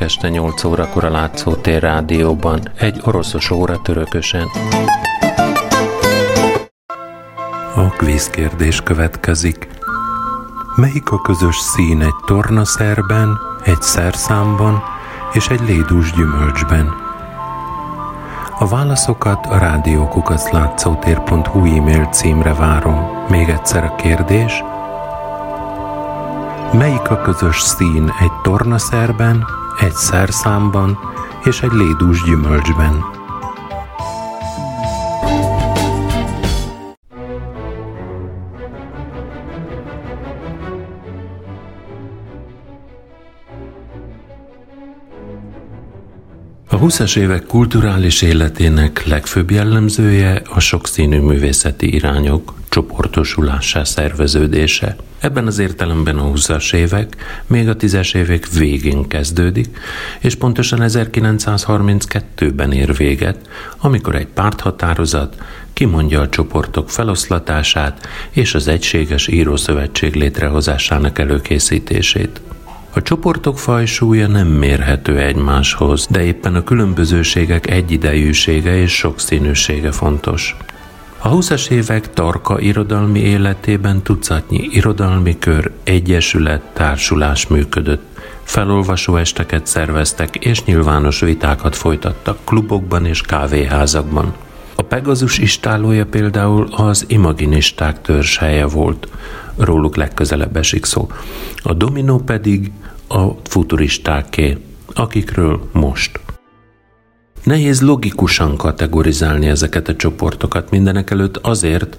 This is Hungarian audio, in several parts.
Péntek este 8 órakor a Látszótér rádióban, egy oroszos óra törökösen. A kvízkérdés következik. Melyik a közös szín egy tornaszerben, egy szerszámban és egy lédús gyümölcsben? A válaszokat a rádiókukaszlátszótér.hu e-mail címre várom. Még egyszer a kérdés – Melyik a közös szín egy tornaszerben, egy szerszámban és egy lédús gyümölcsben? 20-as évek kulturális életének legfőbb jellemzője a sokszínű művészeti irányok csoportosulásá szerveződése. Ebben az értelemben a 20-as évek még a 10-es évek végén kezdődik, és pontosan 1932-ben ér véget, amikor egy párthatározat kimondja a csoportok feloszlatását és az egységes írószövetség létrehozásának előkészítését. A csoportok fajsúlya nem mérhető egymáshoz, de éppen a különbözőségek egyidejűsége és sokszínűsége fontos. A 20-as évek tarka irodalmi életében tucatnyi irodalmi kör, egyesület, társulás működött. Felolvasó esteket szerveztek és nyilvános vitákat folytattak klubokban és kávéházakban. A Pegazus istálója például az imaginisták törzshelye volt, róluk legközelebb esik szó. A dominó pedig a futuristáké, akikről most. Nehéz logikusan kategorizálni ezeket a csoportokat mindenek előtt azért,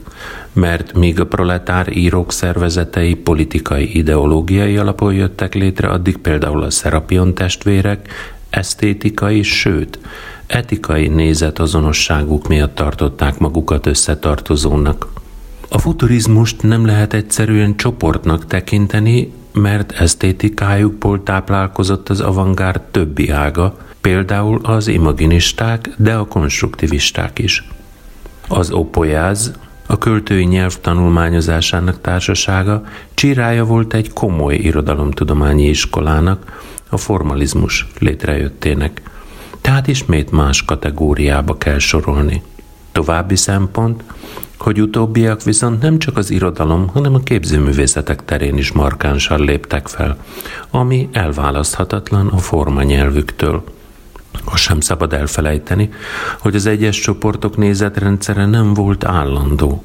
mert míg a proletár írók szervezetei politikai ideológiai alapon jöttek létre, addig például a Szerapion testvérek esztétikai, sőt, etikai nézetazonosságuk miatt tartották magukat összetartozónak. A futurizmust nem lehet egyszerűen csoportnak tekinteni, mert esztétikájukból táplálkozott az avantgárd többi ága, például az imaginisták, de a konstruktivisták is. Az opolyáz, a költői nyelv tanulmányozásának társasága csirája volt egy komoly irodalomtudományi iskolának, a formalizmus létrejöttének. Tehát ismét más kategóriába kell sorolni. További szempont, hogy utóbbiak viszont nem csak az irodalom, hanem a képzőművészetek terén is markánsan léptek fel, ami elválaszthatatlan a formanyelvüktől. Azt sem szabad elfelejteni, hogy az egyes csoportok nézetrendszere nem volt állandó.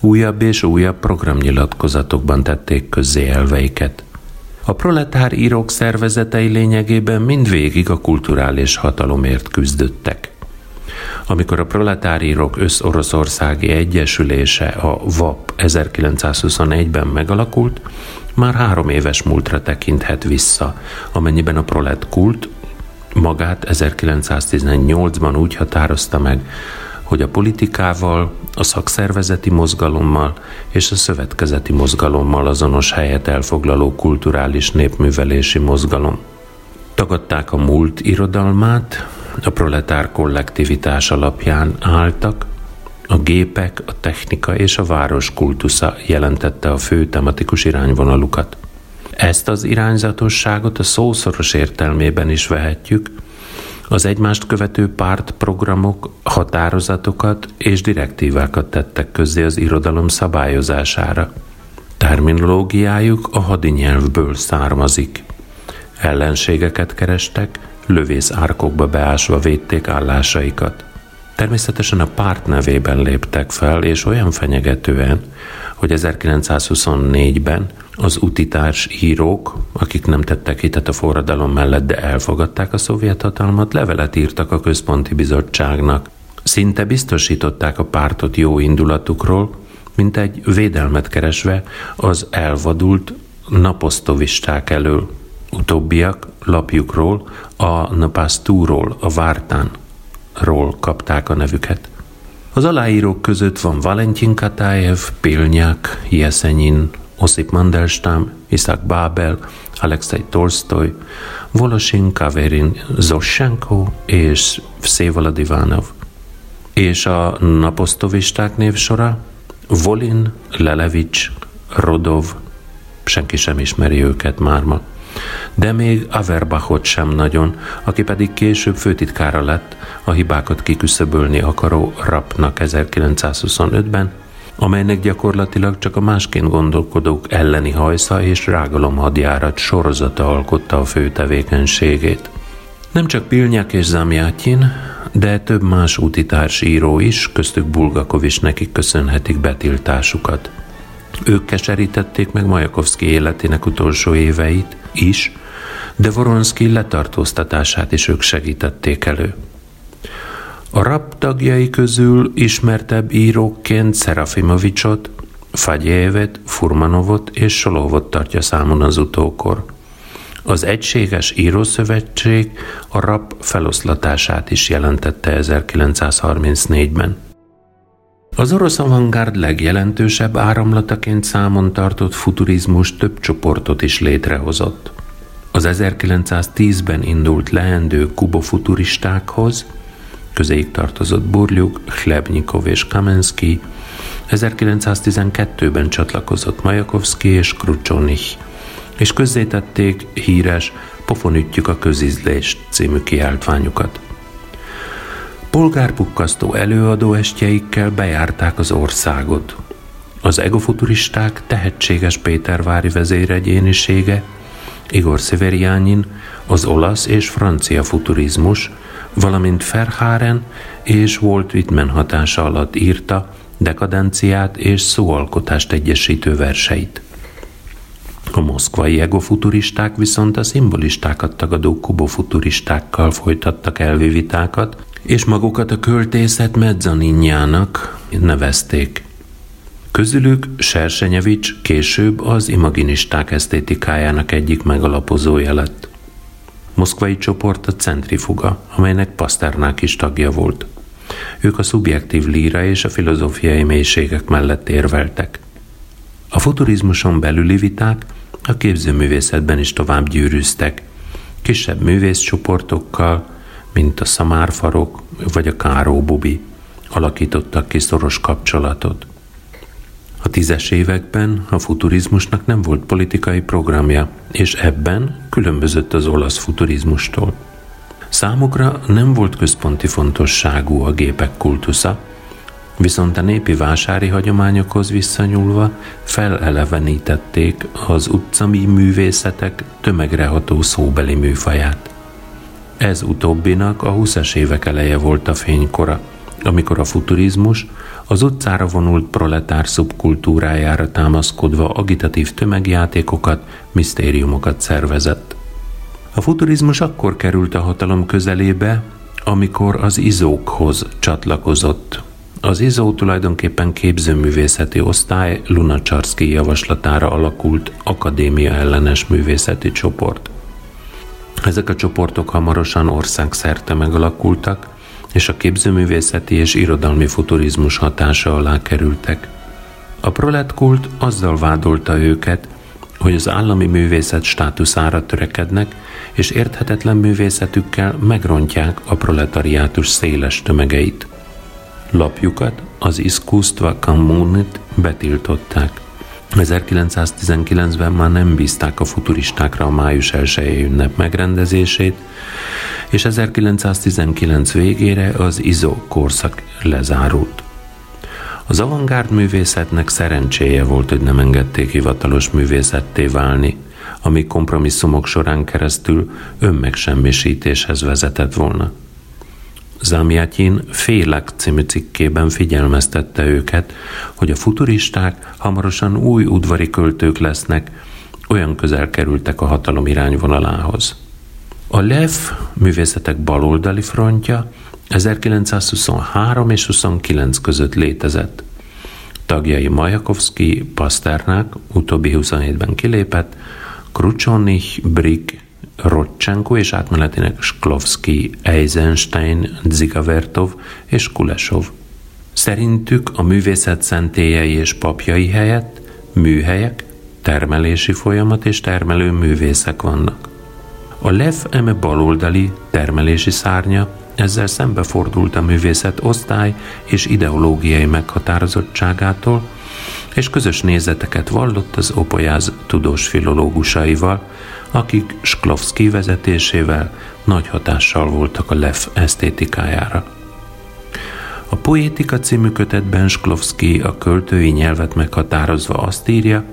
Újabb és újabb programnyilatkozatokban tették közzé elveiket. A proletár írók szervezetei lényegében mindvégig a kulturális hatalomért küzdöttek. Amikor a proletárírok össz-oroszországi egyesülése, a VAP 1921-ben megalakult, már három éves múltra tekinthet vissza, amennyiben a prolet kult magát 1918-ban úgy határozta meg, hogy a politikával, a szakszervezeti mozgalommal és a szövetkezeti mozgalommal azonos helyet elfoglaló kulturális népművelési mozgalom. Tagadták a múlt irodalmát, a proletár kollektivitás alapján álltak, a gépek, a technika és a város kultusza jelentette a fő tematikus irányvonalukat. Ezt az irányzatosságot a szószoros értelmében is vehetjük, az egymást követő pártprogramok határozatokat és direktívákat tettek közzé az irodalom szabályozására. Terminológiájuk a hadinyelvből származik. Ellenségeket kerestek, lövész árkokba beásva védték állásaikat. Természetesen a párt nevében léptek fel, és olyan fenyegetően, hogy 1924-ben az utitárs írók, akik nem tettek hitet a forradalom mellett, de elfogadták a szovjet hatalmat, levelet írtak a központi bizottságnak. Szinte biztosították a pártot jó indulatukról, mint egy védelmet keresve az elvadult naposztovisták elől. Utóbbiak lapjukról, a Napastúról, a Vártánról kapták a nevüket. Az aláírók között van Valentin Katájev, Pilnyák, Jeszenyin, Osip Mandelstam, Isaac Babel, Alexei Tolstoy, Volosin, Kaverin, Zoshenko és Vszevolod Ivanov. És a naposztovisták névsora Volin, Lelevics, Rodov, senki sem ismeri őket már ma. de még Averbachot sem nagyon, aki pedig később főtitkára lett a hibákat kiküszöbölni akaró rapnak 1925-ben, amelynek gyakorlatilag csak a másként gondolkodók elleni hajsza és rágalomhadjárat sorozata alkotta a fő tevékenységét. Nem csak Pilnyák és Zamjátin, de több más útitárs író is, köztük Bulgakov is nekik köszönhetik betiltásukat. Ők keserítették meg Majakovszki életének utolsó éveit is, de Voronszki letartóztatását is ők segítették elő. A rap tagjai közül ismertebb írókként Szerafimovicsot, Fagyévet, Furmanovot és Solovot tartja számon az utókor. Az Egységes Írószövetség a rap feloszlatását is jelentette 1934-ben. Az orosz avantgárd legjelentősebb áramlataként számon tartott futurizmus több csoportot is létrehozott. Az 1910-ben indult leendő kubofuturistákhoz, közéig tartozott Burlyuk, Chlebnikov és Kamensky, 1912-ben csatlakozott Majakovszki és Krucsonich, és közzétették híres Pofonütjük a közizlést című kiáltványukat. Polgárpukkasztó előadóestjeikkel bejárták az országot. Az egofuturisták tehetséges Pétervári vezéregyénisége, Igor Szeveriánin, az olasz és francia futurizmus, valamint Verhaeren és Walt Whitman hatása alatt írta dekadenciát és szóalkotást egyesítő verseit. A moszkvai egofuturisták viszont a szimbolistákat tagadó kubofuturistákkal folytattak elvi vitákat, és magukat a költészet mezzaninjának nevezték. Közülük Sersenyevics később az imaginisták esztétikájának egyik megalapozója lett. Moszkvai csoport a centrifuga, amelynek Paszternák is tagja volt. Ők a szubjektív líra és a filozófiai mélységek mellett érveltek. A futurizmuson belüli viták a képzőművészetben is tovább gyűrűztek, kisebb művészcsoportokkal, mint a szamárfarok vagy a Káró Bubi alakítottak ki szoros kapcsolatot. A tízes években a futurizmusnak nem volt politikai programja, és ebben különbözött az olasz futurizmustól. Számukra nem volt központi fontosságú a gépek kultusza, viszont a népi vásári hagyományokhoz visszanyúlva felelevenítették az utcami művészetek tömegreható szóbeli műfaját. Ez utóbbinak a 20-es évek eleje volt a fénykora, amikor a futurizmus az utcára vonult proletár szubkultúrájára támaszkodva agitatív tömegjátékokat, misztériumokat szervezett. A futurizmus akkor került a hatalom közelébe, amikor az izókhoz csatlakozott. Az izó tulajdonképpen képzőművészeti osztály Lunacsarszki javaslatára alakult akadémia ellenes művészeti csoport. Ezek a csoportok hamarosan országszerte megalakultak, és a képzőművészeti és irodalmi futurizmus hatása alá kerültek. A proletkult azzal vádolta őket, hogy az állami művészet státuszára törekednek, és érthetetlen művészetükkel megrontják a proletariátus széles tömegeit. Lapjukat, az Iskustva Kommunit betiltották. 1919-ben már nem bízták a futuristákra a május 1 ünnep megrendezését, és 1919 végére az ISO korszak lezárult. Az avantgárd művészetnek szerencséje volt, hogy nem engedték hivatalos művészetté válni, ami kompromisszumok során keresztül önmegsemmisítéshez vezetett volna. Zamjatyin Félek című cikkében figyelmeztette őket, hogy a futuristák hamarosan új udvari költők lesznek, olyan közel kerültek a hatalom irányvonalához. A LEV művészetek baloldali frontja 1923 és 29 között létezett. Tagjai Majakovszki, Pasternák, utóbbi 27-ben kilépett, Krucsonich, Brick, Rodcsenko és átmenetének Sklovski, Eisenstein, Zigavertov és Kulesov. Szerintük a művészet szentélyei és papjai helyett műhelyek, termelési folyamat és termelő művészek vannak. A Lev eme baloldali termelési szárnya ezzel szembefordult a művészet osztály és ideológiai meghatározottságától, és közös nézeteket vallott az Opolyáz tudós filológusaival, akik Sklovski vezetésével nagy hatással voltak a Lev esztétikájára. A Poétika című kötetben Sklovski a költői nyelvet meghatározva azt írja,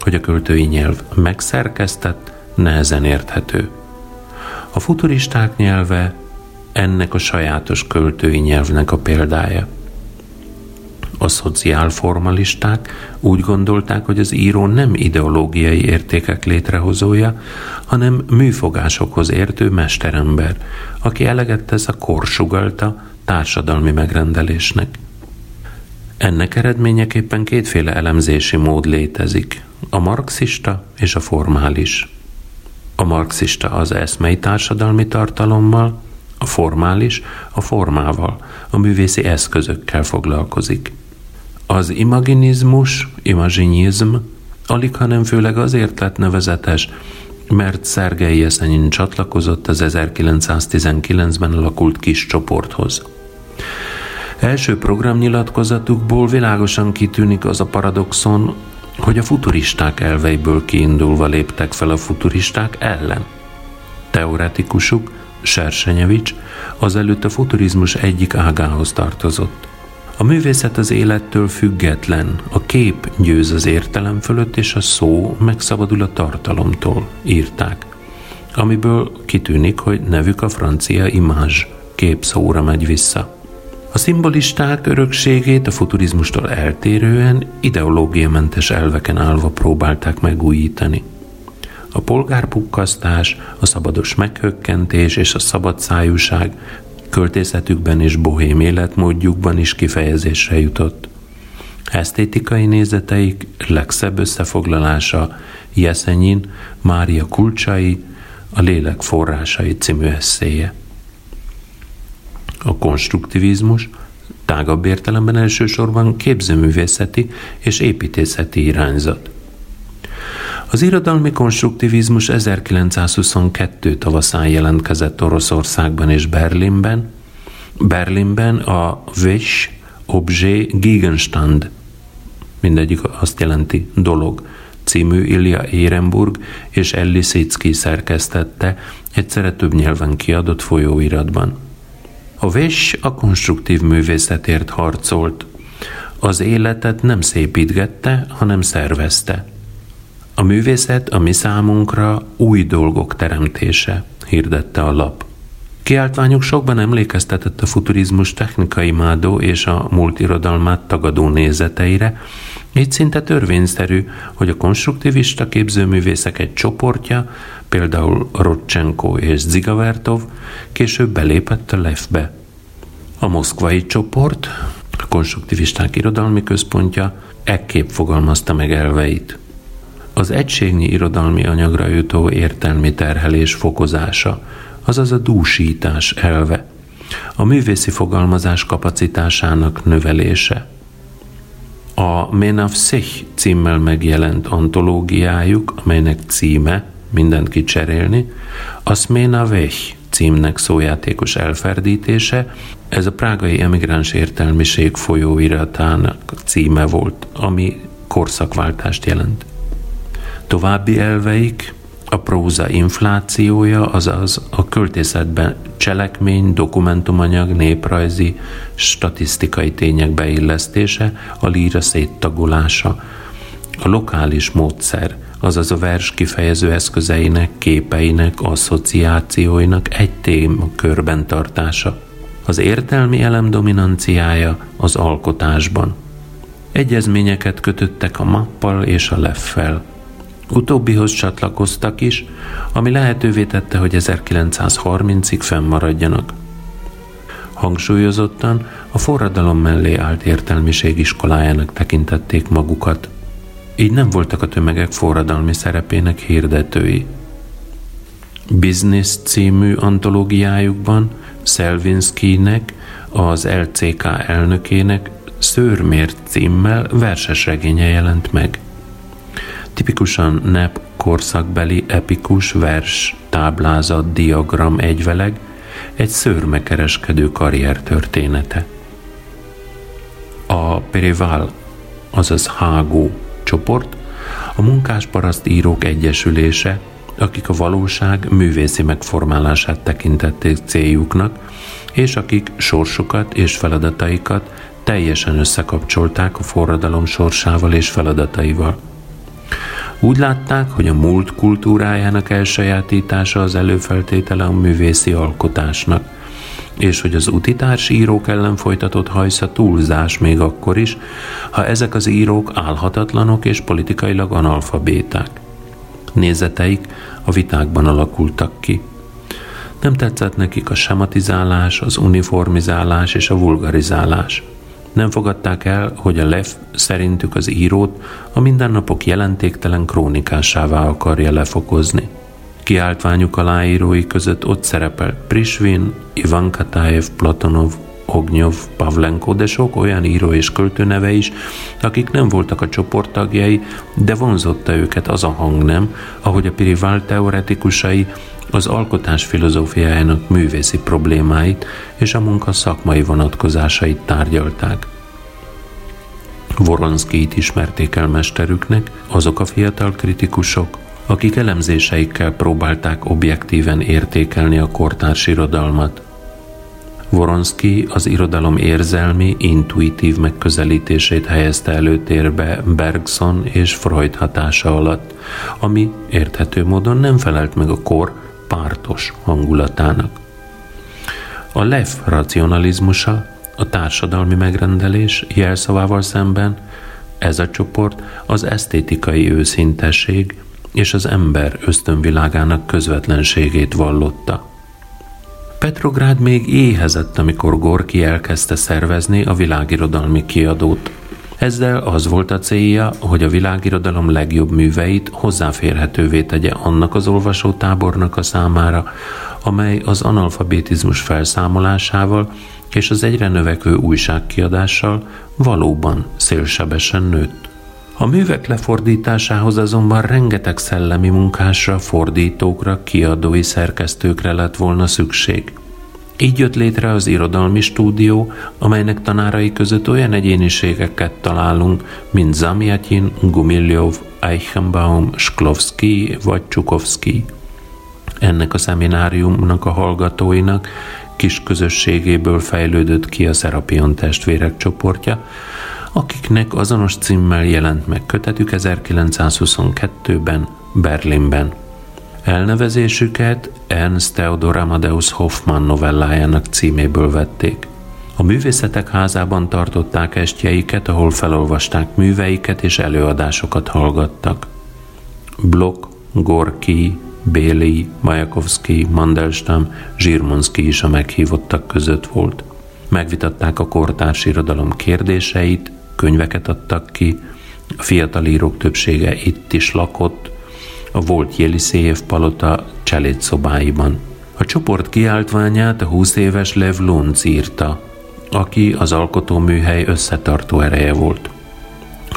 hogy a költői nyelv megszerkesztett, nehezen érthető. A futuristák nyelve ennek a sajátos költői nyelvnek a példája. A szociálformalisták úgy gondolták, hogy az író nem ideológiai értékek létrehozója, hanem műfogásokhoz értő mesterember, aki eleget tesz a korsugalta társadalmi megrendelésnek. Ennek eredményeképpen kétféle elemzési mód létezik, a marxista és a formális. A marxista az eszmei társadalmi tartalommal, a formális a formával, a művészi eszközökkel foglalkozik. Az imaginizmus, imaginizm alig, hanem főleg azért lett nevezetes, mert Szergei Jeszenyin csatlakozott az 1919-ben alakult kis csoporthoz. Első programnyilatkozatukból világosan kitűnik az a paradoxon, hogy a futuristák elveiből kiindulva léptek fel a futuristák ellen. Teoretikusuk, Sersenyevics, azelőtt a futurizmus egyik ágához tartozott. A művészet az élettől független, a kép győz az értelem fölött, és a szó megszabadul a tartalomtól, írták. Amiből kitűnik, hogy nevük a francia image, képszóra megy vissza. A szimbolisták örökségét a futurizmustól eltérően ideológiamentes elveken állva próbálták megújítani. A polgárpukkasztás, a szabados meghökkentés és a szabadszájúság költészetükben és bohém életmódjukban is kifejezésre jutott. Esztétikai nézeteik legszebb összefoglalása Jeszenyin Mária Kulcsai, a Lélek forrásai című eszéje. A konstruktivizmus tágabb értelemben elsősorban képzőművészeti és építészeti irányzat. Az irodalmi konstruktivizmus 1922 tavaszán jelentkezett Oroszországban és Berlinben. Berlinben a Wish Objet Gegenstand, mindegyik azt jelenti dolog, című Ilya Ehrenburg és Elli Szicki szerkesztette, egyszerre több nyelven kiadott folyóiratban. A Wish a konstruktív művészetért harcolt. Az életet nem szépítgette, hanem szervezte – a művészet a mi számunkra új dolgok teremtése, hirdette a lap. Kiáltványuk sokban emlékeztetett a futurizmus technikai mádó és a multirodalmát tagadó nézeteire, így szinte törvényszerű, hogy a konstruktivista képzőművészek egy csoportja, például Rodchenko és Zigavertov, később belépett a Lefbe. A moszkvai csoport, a konstruktivisták irodalmi központja ekképp fogalmazta meg elveit – az egységnyi irodalmi anyagra jutó értelmi terhelés fokozása, azaz a dúsítás elve, a művészi fogalmazás kapacitásának növelése. A Menav Sich címmel megjelent antológiájuk, amelynek címe, mindent kicserélni, a Smena Vech címnek szójátékos elferdítése, ez a prágai emigráns értelmiség folyóiratának címe volt, ami korszakváltást jelent. További elveik a próza inflációja, azaz a költészetben cselekmény, dokumentumanyag, néprajzi, statisztikai tények beillesztése, a líra széttagolása, a lokális módszer, azaz a vers kifejező eszközeinek, képeinek, asszociációinak egy témakörben tartása. Az értelmi elem dominanciája az alkotásban. Egyezményeket kötöttek a mappal és a leffel. Utóbbihoz csatlakoztak is, ami lehetővé tette, hogy 1930-ig fennmaradjanak. Hangsúlyozottan a forradalom mellé állt értelmiség iskolájának tekintették magukat. Így nem voltak a tömegek forradalmi szerepének hirdetői. Business című antológiájukban Szelvinszkinek, az LCK elnökének Szőrmért címmel verses regénye jelent meg tipikusan nep korszakbeli epikus vers, táblázat, diagram egyveleg, egy szőrmekereskedő karrier története. A Perival azaz Hágó csoport, a munkásparaszt írók egyesülése, akik a valóság művészi megformálását tekintették céljuknak, és akik sorsukat és feladataikat teljesen összekapcsolták a forradalom sorsával és feladataival. Úgy látták, hogy a múlt kultúrájának elsajátítása az előfeltétele a művészi alkotásnak, és hogy az utitárs írók ellen folytatott hajsza túlzás még akkor is, ha ezek az írók álhatatlanok és politikailag analfabéták. Nézeteik a vitákban alakultak ki. Nem tetszett nekik a sematizálás, az uniformizálás és a vulgarizálás. Nem fogadták el, hogy a Lev szerintük az írót a mindennapok jelentéktelen krónikásává akarja lefokozni. Kiáltványuk aláírói között ott szerepel Prisvin, Ivan Kataev, Platonov, Ognyov, Pavlenko, de sok olyan író és költő neve is, akik nem voltak a csoport tagjai, de vonzotta őket az a hangnem, ahogy a Pirivál teoretikusai az alkotás filozófiájának művészi problémáit és a munka szakmai vonatkozásait tárgyalták. Voronszkijt ismerték el mesterüknek azok a fiatal kritikusok, akik elemzéseikkel próbálták objektíven értékelni a kortárs irodalmat. Voronski az irodalom érzelmi, intuitív megközelítését helyezte előtérbe Bergson és Freud hatása alatt, ami érthető módon nem felelt meg a kor pártos hangulatának. A Lev racionalizmusa, a társadalmi megrendelés jelszavával szemben ez a csoport az esztétikai őszintesség és az ember ösztönvilágának közvetlenségét vallotta. Petrográd még éhezett, amikor Gorki elkezdte szervezni a világirodalmi kiadót. Ezzel az volt a célja, hogy a világirodalom legjobb műveit hozzáférhetővé tegye annak az olvasótábornak a számára, amely az analfabetizmus felszámolásával és az egyre növekvő újságkiadással valóban szélsebesen nőtt. A művek lefordításához azonban rengeteg szellemi munkásra, fordítókra, kiadói szerkesztőkre lett volna szükség. Így jött létre az irodalmi stúdió, amelynek tanárai között olyan egyéniségeket találunk, mint Zamyatin, Gumilyov, Eichenbaum, Sklovsky vagy Csukovsky. Ennek a szemináriumnak a hallgatóinak kis közösségéből fejlődött ki a Szerapion testvérek csoportja, akiknek azonos címmel jelent meg kötetük 1922-ben Berlinben. Elnevezésüket Ernst Theodor Amadeus Hoffmann novellájának címéből vették. A művészetek házában tartották estjeiket, ahol felolvasták műveiket és előadásokat hallgattak. Blok, Gorki, Béli, Majakovszki, Mandelstam, Zsirmonszki is a meghívottak között volt. Megvitatták a kortárs irodalom kérdéseit, könyveket adtak ki, a fiatal írók többsége itt is lakott, a volt Jeliszéjev palota cseléd szobáiban. A csoport kiáltványát a 20 éves Lev Lunc írta, aki az alkotóműhely összetartó ereje volt.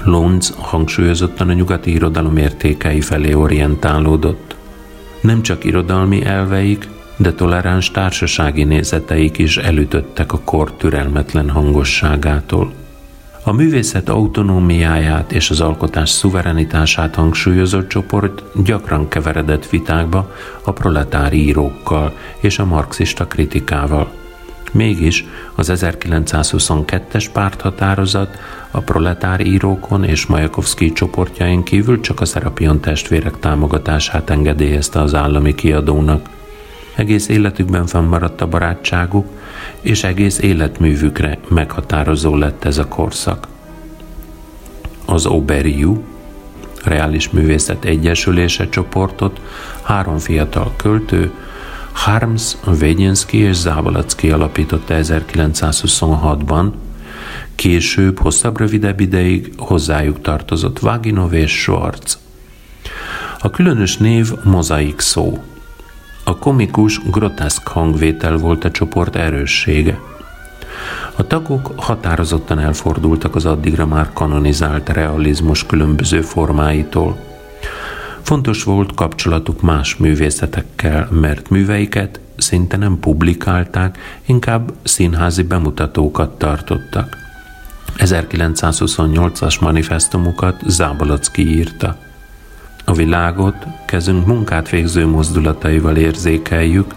Lunc hangsúlyozottan a nyugati irodalom értékei felé orientálódott. Nem csak irodalmi elveik, de toleráns társasági nézeteik is elütöttek a kor türelmetlen hangosságától. A művészet autonómiáját és az alkotás szuverenitását hangsúlyozott csoport gyakran keveredett vitákba a proletári írókkal és a marxista kritikával. Mégis az 1922-es párthatározat a proletár írókon és Majakovszki csoportjain kívül csak a Szerapion testvérek támogatását engedélyezte az állami kiadónak. Egész életükben fennmaradt a barátságuk, és egész életművükre meghatározó lett ez a korszak. Az Oberiu, Reális Művészet Egyesülése csoportot három fiatal költő, Harms, Vegyenszki és Závalacki alapította 1926-ban, később, hosszabb, rövidebb ideig hozzájuk tartozott Vaginov és Schwarz. A különös név mozaik szó. A komikus, groteszk hangvétel volt a csoport erőssége. A tagok határozottan elfordultak az addigra már kanonizált realizmus különböző formáitól. Fontos volt kapcsolatuk más művészetekkel, mert műveiket szinte nem publikálták, inkább színházi bemutatókat tartottak. 1928-as manifestumokat Zábolocki írta. A világot kezünk munkát végző mozdulataival érzékeljük,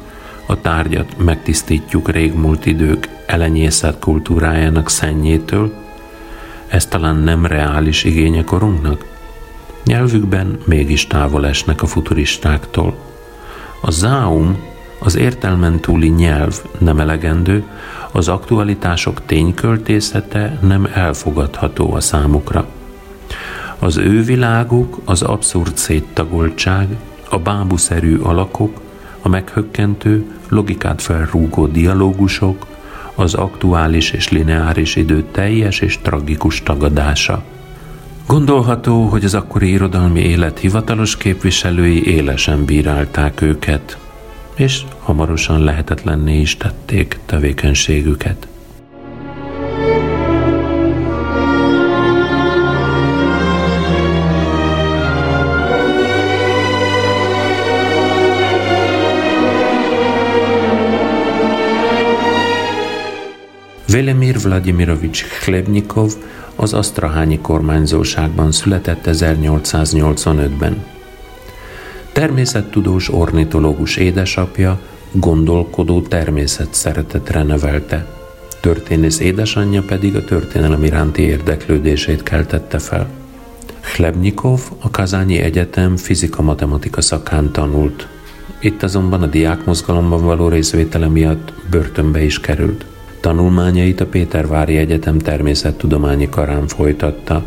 a tárgyat megtisztítjuk régmúlt idők elenyészet kultúrájának szennyétől, ez talán nem reális igénye korunknak? Nyelvükben mégis távol esnek a futuristáktól. A záum, az értelmen túli nyelv nem elegendő, az aktualitások tényköltészete nem elfogadható a számukra. Az ő világuk az abszurd széttagoltság, a bábuszerű alakok, a meghökkentő, logikát felrúgó dialógusok, az aktuális és lineáris idő teljes és tragikus tagadása. Gondolható, hogy az akkori irodalmi élet hivatalos képviselői élesen bírálták őket, és hamarosan lehetetlenné is tették tevékenységüket. Velemir Vladimirovics Chlebnikov az Asztrahányi kormányzóságban született 1885-ben. Természettudós ornitológus édesapja gondolkodó természet szeretetre nevelte. Történész édesanyja pedig a történelem iránti érdeklődését keltette fel. Chlebnikov a Kazányi Egyetem fizika-matematika szakán tanult. Itt azonban a diákmozgalomban való részvétele miatt börtönbe is került. Tanulmányait a Pétervári Egyetem természettudományi karán folytatta.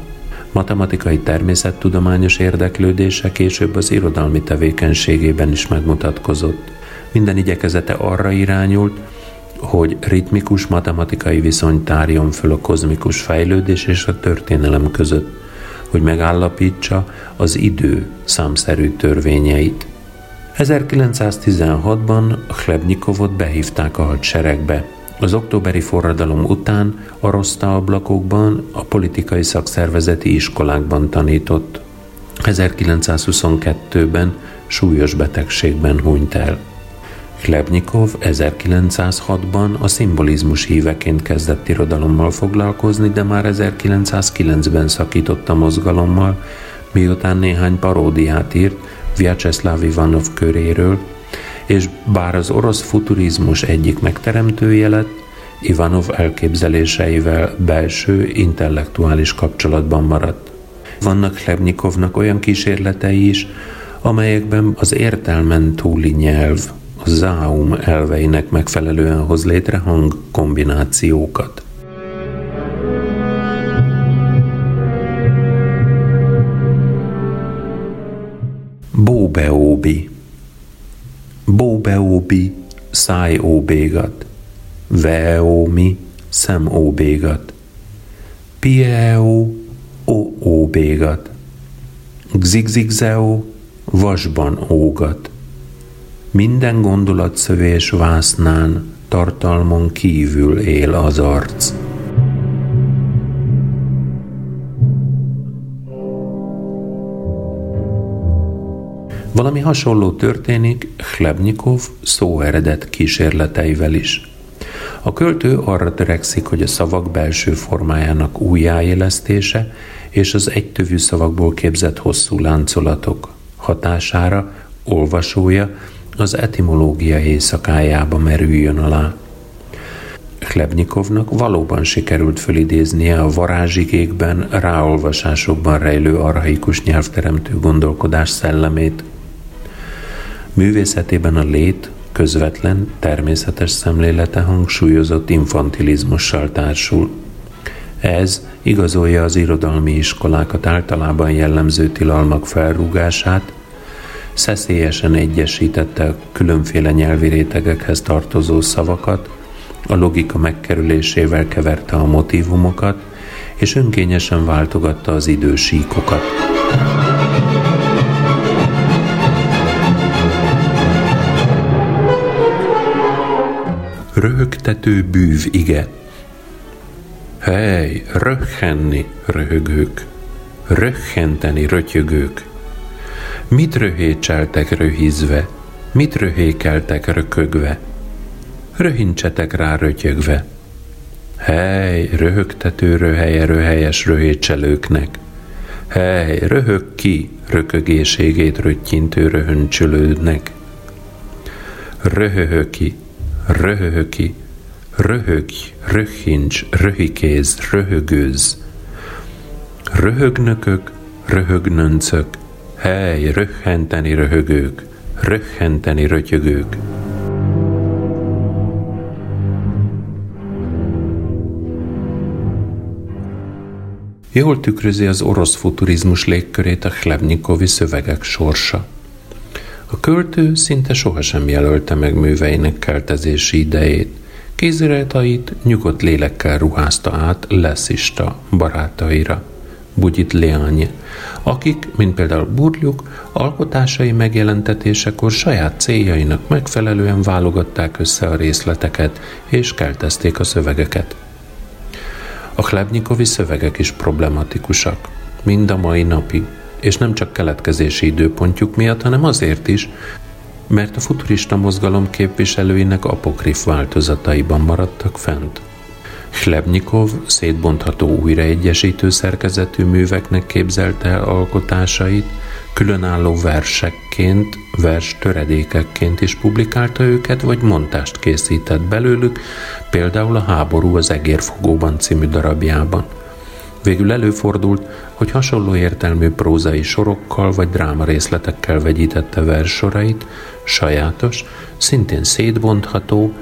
Matematikai természettudományos érdeklődése később az irodalmi tevékenységében is megmutatkozott. Minden igyekezete arra irányult, hogy ritmikus matematikai viszony tárjon föl a kozmikus fejlődés és a történelem között, hogy megállapítsa az idő számszerű törvényeit. 1916-ban Chlebnikovot behívták a hadseregbe, az októberi forradalom után a Roszta ablakokban a politikai szakszervezeti iskolákban tanított. 1922-ben súlyos betegségben hunyt el. Klebnikov 1906-ban a szimbolizmus híveként kezdett irodalommal foglalkozni, de már 1909-ben szakított a mozgalommal, miután néhány paródiát írt Vyacheslav Ivanov köréről, és bár az orosz futurizmus egyik megteremtője lett, Ivanov elképzeléseivel belső, intellektuális kapcsolatban maradt. Vannak Hlebnikovnak olyan kísérletei is, amelyekben az értelmen túli nyelv, a záum elveinek megfelelően hoz létre hang kombinációkat. Bóbeóbi Bóbeóbi szájóbégat, Veómi szemóbégat, Pieo óbégat, Gzigzigzeo vasban ógat. Minden gondolatszövés vásznán tartalmon kívül él az arc. Valami hasonló történik Chlebnikov eredet kísérleteivel is. A költő arra törekszik, hogy a szavak belső formájának újjáélesztése és az egytövű szavakból képzett hosszú láncolatok hatására olvasója az etimológia éjszakájába merüljön alá. Chlebnikovnak valóban sikerült fölidéznie a varázsigékben, ráolvasásokban rejlő arhaikus nyelvteremtő gondolkodás szellemét – Művészetében a lét közvetlen, természetes szemlélete hangsúlyozott infantilizmussal társul. Ez igazolja az irodalmi iskolákat általában jellemző tilalmak felrúgását, szeszélyesen egyesítette különféle nyelvi rétegekhez tartozó szavakat, a logika megkerülésével keverte a motivumokat, és önkényesen váltogatta az idősíkokat. Röhögtető bűv ige. Hely, röhhenni, röhögők, röhhenteni, rötyögők. Mit röhécseltek röhizve, mit röhékeltek rökögve? Röhincsetek rá rötyögve. Hely, röhögtető röhelye röhelyes röhécselőknek. Hely, röhög ki, rökögéségét röttyintő röhöncsölődnek. Röhöhöki, röhöhöki, röhögj, röhincs, röhikéz, röhögőz. Röhögnökök, röhögnöncök, hely, röhhenteni röhögők, röhhenteni rötyögők. Jól tükrözi az orosz futurizmus légkörét a Chlebnikovi szövegek sorsa. A költő szinte sohasem jelölte meg műveinek keltezési idejét, kéziratait nyugodt lélekkel ruházta át Leszista barátaira, Bugyit Leány, akik, mint például Burlyuk, alkotásai megjelentetésekor saját céljainak megfelelően válogatták össze a részleteket és keltezték a szövegeket. A Chlebnikovi szövegek is problematikusak, mind a mai napig, és nem csak keletkezési időpontjuk miatt, hanem azért is, mert a futurista mozgalom képviselőinek apokrif változataiban maradtak fent. Chlebnikov szétbontható újraegyesítő szerkezetű műveknek képzelte el alkotásait, különálló versekként, vers töredékekként is publikálta őket, vagy montást készített belőlük, például a Háború az Egérfogóban című darabjában. Végül előfordult, hogy hasonló értelmű prózai sorokkal vagy dráma részletekkel vegyítette versorait, sajátos, szintén szétbontható,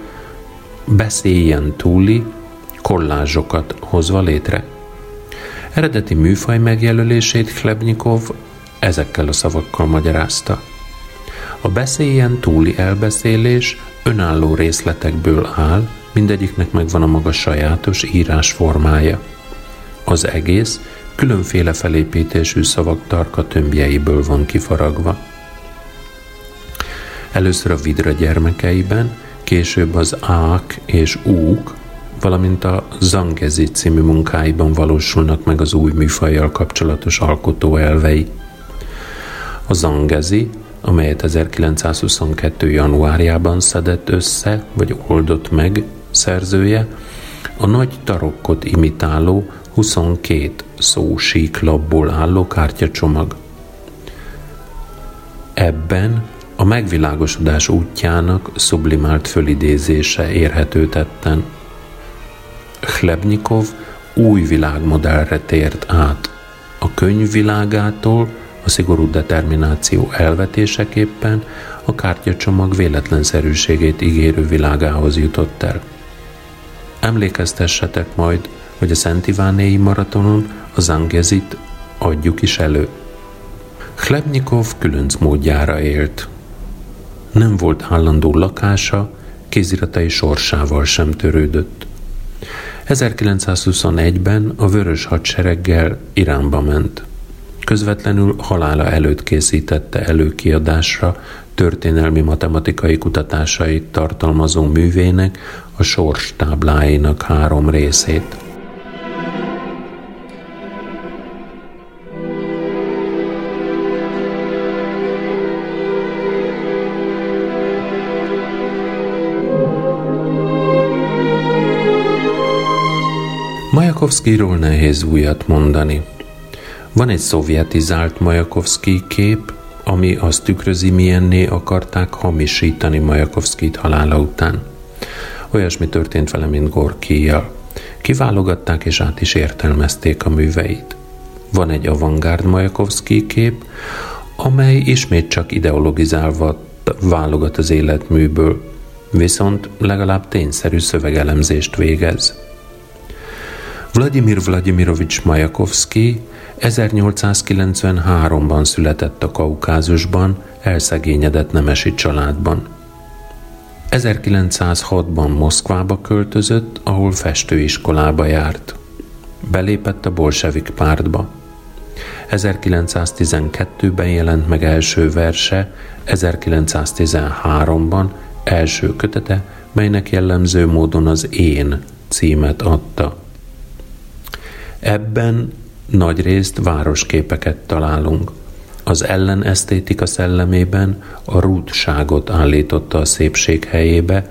beszéljen túli, kollázsokat hozva létre. Eredeti műfaj megjelölését Klebnikov ezekkel a szavakkal magyarázta. A beszéljen túli elbeszélés önálló részletekből áll, mindegyiknek megvan a maga sajátos írás formája. Az egész különféle felépítésű szavak tarka tömbjeiből van kifaragva. Először a vidra gyermekeiben, később az ák és úk, valamint a Zangezi című munkáiban valósulnak meg az új műfajjal kapcsolatos alkotó elvei. A Zangezi, amelyet 1922. januárjában szedett össze, vagy oldott meg szerzője, a nagy tarokkot imitáló 22 szó síklapból álló kártyacsomag. Ebben a megvilágosodás útjának sublimált fölidézése érhető tetten. Chlebnikov új világmodellre tért át. A könyvvilágától a szigorú determináció elvetéseképpen a kártyacsomag véletlenszerűségét ígérő világához jutott el. Emlékeztessetek majd, hogy a Szent Ivánéi maratonon a Zangezit adjuk is elő. Chlebnikov különc módjára élt. Nem volt állandó lakása, kéziratai sorsával sem törődött. 1921-ben a Vörös Hadsereggel Iránba ment. Közvetlenül halála előtt készítette előkiadásra történelmi matematikai kutatásait tartalmazó művének a sors tábláinak három részét. Majakovszkiról nehéz újat mondani. Van egy szovjetizált Majakovszki kép, ami azt tükrözi, milyenné akarták hamisítani Majakovszkit halála után. Olyasmi történt vele, mint Gorkijjal. Kiválogatták és át is értelmezték a műveit. Van egy avantgárd Majakovszki kép, amely ismét csak ideologizálva válogat az életműből, viszont legalább tényszerű szövegelemzést végez. Vladimir Vladimirovics Majakovszki 1893-ban született a Kaukázusban, elszegényedett nemesi családban. 1906-ban Moszkvába költözött, ahol festőiskolába járt. Belépett a bolsevik pártba. 1912-ben jelent meg első verse, 1913-ban első kötete, melynek jellemző módon az Én címet adta. Ebben nagy részt városképeket találunk. Az ellen esztétika szellemében a rúdságot állította a szépség helyébe,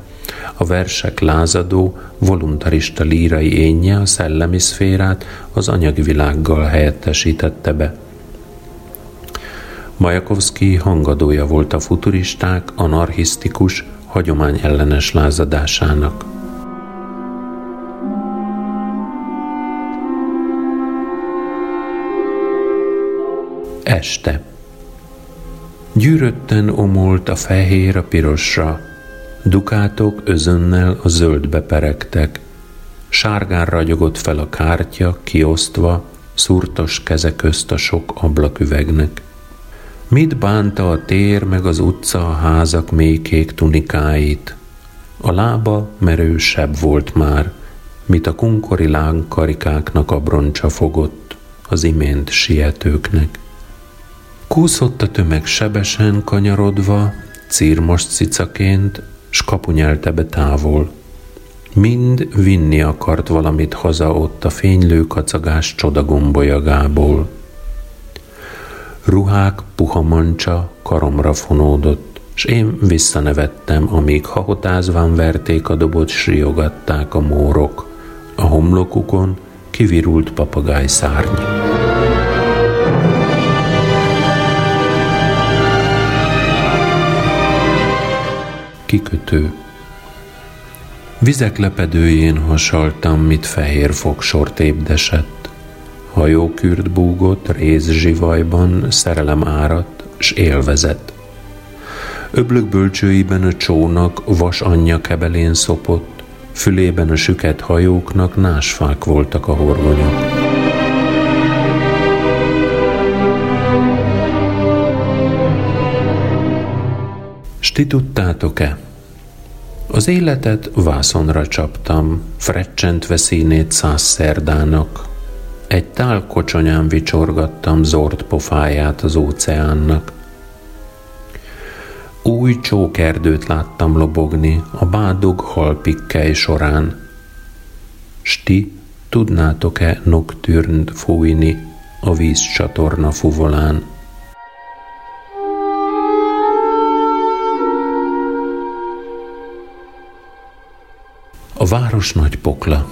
a versek lázadó, voluntarista lírai énje a szellemi szférát az anyagi világgal helyettesítette be. Majakovszki hangadója volt a futuristák anarchisztikus, hagyományellenes lázadásának. Este Gyűrötten omolt a fehér a pirosra, dukátok özönnel a zöldbe peregtek. Sárgán ragyogott fel a kártya, kiosztva, szurtos keze közt a sok ablaküvegnek. Mit bánta a tér meg az utca a házak mékék tunikáit? A lába merősebb volt már, mit a kunkori lángkarikáknak a broncsa fogott, az imént sietőknek. Kúszott a tömeg sebesen kanyarodva, círmos cicaként, s kapunyelte be távol. Mind vinni akart valamit haza ott a fénylő kacagás csodagombolyagából. Ruhák puha mancsa karomra fonódott, s én visszanevettem, amíg hahotázván verték a dobot, s riogatták a mórok. A homlokukon kivirult papagáj szárny. Kikötő. Vizek lepedőjén hasaltam, mit fehér fogsort ébdesett. Hajókürt búgott, réz zsivajban, szerelem árat, s élvezet. Öblök bölcsőiben a csónak vas anyja kebelén szopott, fülében a süket hajóknak násfák voltak a horgonyok. S ti tudtátok-e? Az életet vászonra csaptam, frecsentve színét száz szerdának. Egy tál kocsonyán vicsorgattam zord pofáját az óceánnak. Új csókerdőt láttam lobogni a bádog halpikkely során. S ti tudnátok-e noktürnt fújni a vízcsatorna fuvolán? A város nagy pokla.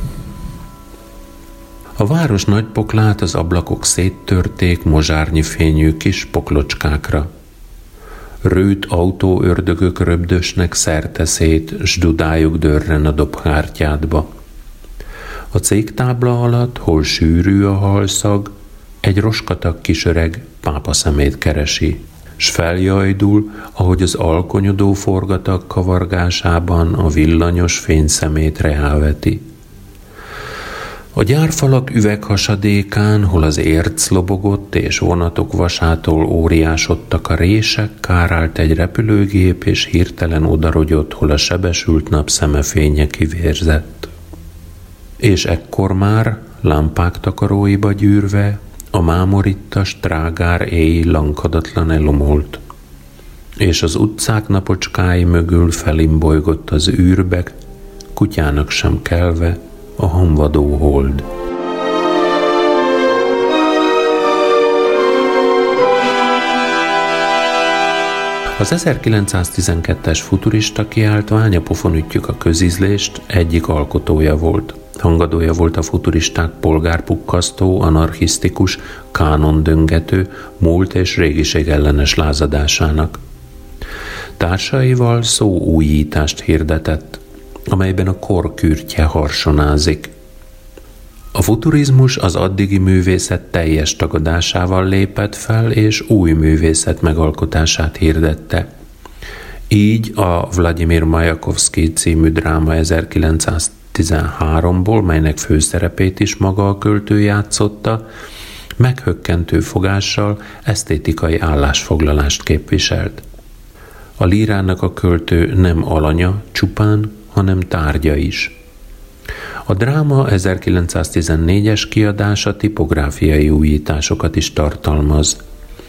A város nagy poklát az ablakok széttörték mozsárnyi fényű kis poklocskákra. Rőt autóördögök röbdösnek szerte szét, s dudájuk dörren a dobhártyádba. A cégtábla alatt, hol sűrű a halszag, egy roskatak kisöreg pápa szemét keresi s feljajdul, ahogy az alkonyodó forgatak kavargásában a villanyos fényszemét reáveti. A gyárfalak üveghasadékán, hol az érc lobogott és vonatok vasától óriásodtak a rések, kárált egy repülőgép, és hirtelen odarogyott, hol a sebesült nap szemefénye kivérzett. És ekkor már, lámpák takaróiba gyűrve, a mámorittas trágár éj lankadatlan elomolt, és az utcák napocskái mögül felimbolygott az űrbek, kutyának sem kelve a honvadó hold. Az 1912-es futurista kiáltvány a pofonütjük a közízlést egyik alkotója volt. Hangadója volt a futuristák polgárpukkasztó, anarchisztikus, kánon döngető, múlt és régiség ellenes lázadásának. Társaival szó újítást hirdetett, amelyben a kor kürtje harsonázik. A futurizmus az addigi művészet teljes tagadásával lépett fel, és új művészet megalkotását hirdette. Így a Vladimir Majakovsky című dráma 1900 13-ból, melynek főszerepét is maga a költő játszotta, meghökkentő fogással esztétikai állásfoglalást képviselt. A lírának a költő nem alanya csupán, hanem tárgya is. A dráma 1914-es kiadása tipográfiai újításokat is tartalmaz.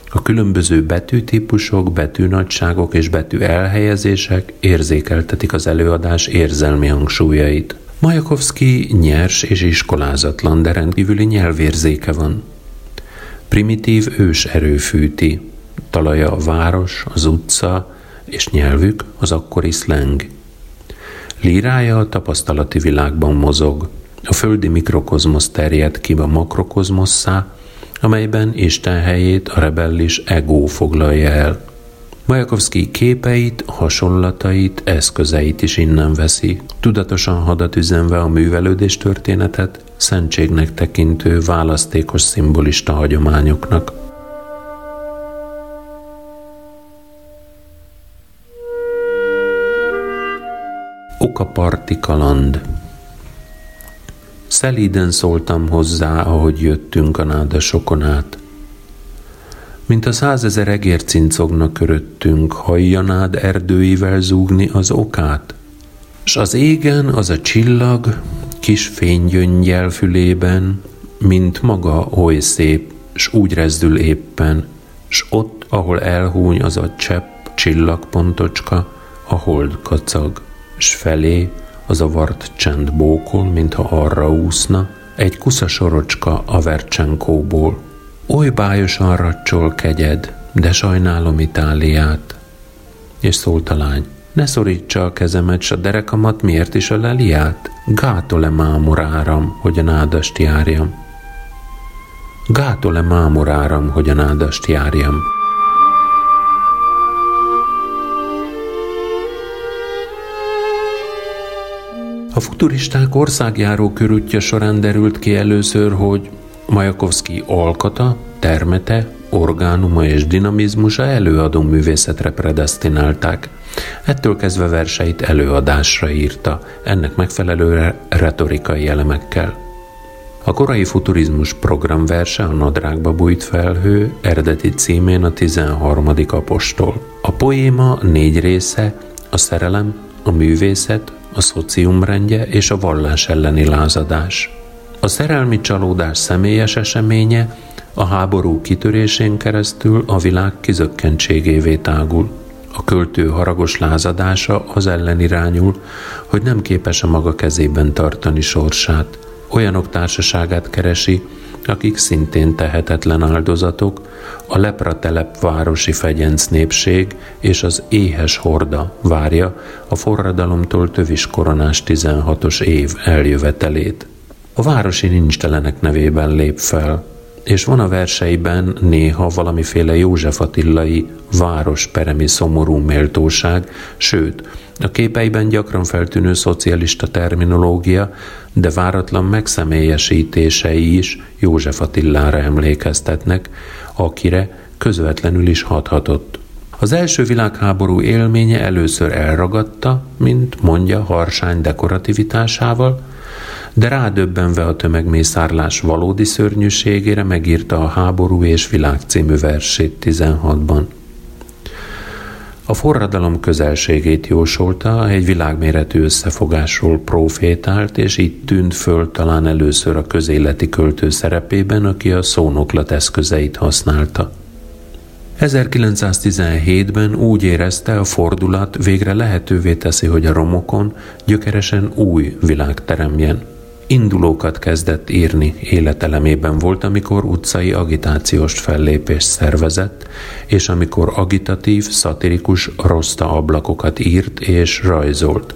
A különböző betűtípusok, betűnagyságok és betű elhelyezések érzékeltetik az előadás érzelmi hangsúlyait. Majakovszki nyers és iskolázatlan, de rendkívüli nyelvérzéke van. Primitív ős erő fűti, talaja a város, az utca, és nyelvük az akkori szleng. Lírája a tapasztalati világban mozog. A földi mikrokozmosz terjed ki a makrokozmosszá, amelyben Isten helyét a rebellis ego foglalja el. Majakovszki képeit, hasonlatait, eszközeit is innen veszi, tudatosan hadat üzenve a művelődés történetet, szentségnek tekintő választékos szimbolista hagyományoknak. Okaparti kaland Szelíden szóltam hozzá, ahogy jöttünk a nádasokon át. Mint a százezer egér cincogna köröttünk, hajjanád erdőivel zúgni az okát? S az égen az a csillag, kis fénygyöngyel fülében, mint maga oly szép, s úgy rezdül éppen, s ott, ahol elhúny az a csepp csillagpontocska, a hold kacag, s felé az a vart csend bókol, mintha arra úszna, egy kusza sorocska a vercsenkóból. Oly bájosan racsol kegyed, de sajnálom Itáliát. És szólt a lány, ne szorítsa a kezemet, s a derekamat, miért is a leliát? Gátole mámoráram, hogy a nádast járjam. Gátole mámoráram, hogy a nádast járjam. A futuristák országjáró körútja során derült ki először, hogy Majakovszki alkata, termete, orgánuma és dinamizmusa előadó művészetre predestinálták. Ettől kezdve verseit előadásra írta, ennek megfelelő retorikai elemekkel. A korai futurizmus programverse a nadrágba bújt felhő eredeti címén a 13. apostol. A poéma négy része, a szerelem, a művészet, a szociumrendje és a vallás elleni lázadás. A szerelmi csalódás személyes eseménye a háború kitörésén keresztül a világ kizökkentségévé tágul. A költő haragos lázadása az ellen irányul, hogy nem képes a maga kezében tartani sorsát. Olyanok társaságát keresi, akik szintén tehetetlen áldozatok, a lepratelep városi fegyenc népség és az éhes horda várja a forradalomtól tövis koronás 16-os év eljövetelét. A városi nincstelenek nevében lép fel, és van a verseiben néha valamiféle József Attillai városperemi szomorú méltóság, sőt, a képeiben gyakran feltűnő szocialista terminológia, de váratlan megszemélyesítései is József Attilára emlékeztetnek, akire közvetlenül is hathatott. Az első világháború élménye először elragadta, mint mondja harsány dekorativitásával, de rádöbbenve a tömegmészárlás valódi szörnyűségére megírta a Háború és Világ című versét 16-ban. A forradalom közelségét jósolta, egy világméretű összefogásról profétált, és így tűnt föl talán először a közéleti költő szerepében, aki a szónoklat eszközeit használta. 1917-ben úgy érezte, a fordulat végre lehetővé teszi, hogy a romokon gyökeresen új világ teremjen indulókat kezdett írni életelemében volt, amikor utcai agitációs fellépést szervezett, és amikor agitatív, szatirikus roszta ablakokat írt és rajzolt.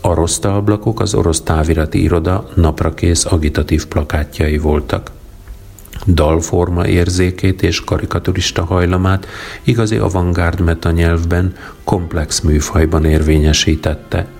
A roszta ablakok az orosz távirati iroda naprakész agitatív plakátjai voltak. Dalforma érzékét és karikaturista hajlamát igazi avantgárd metanyelvben, komplex műfajban érvényesítette –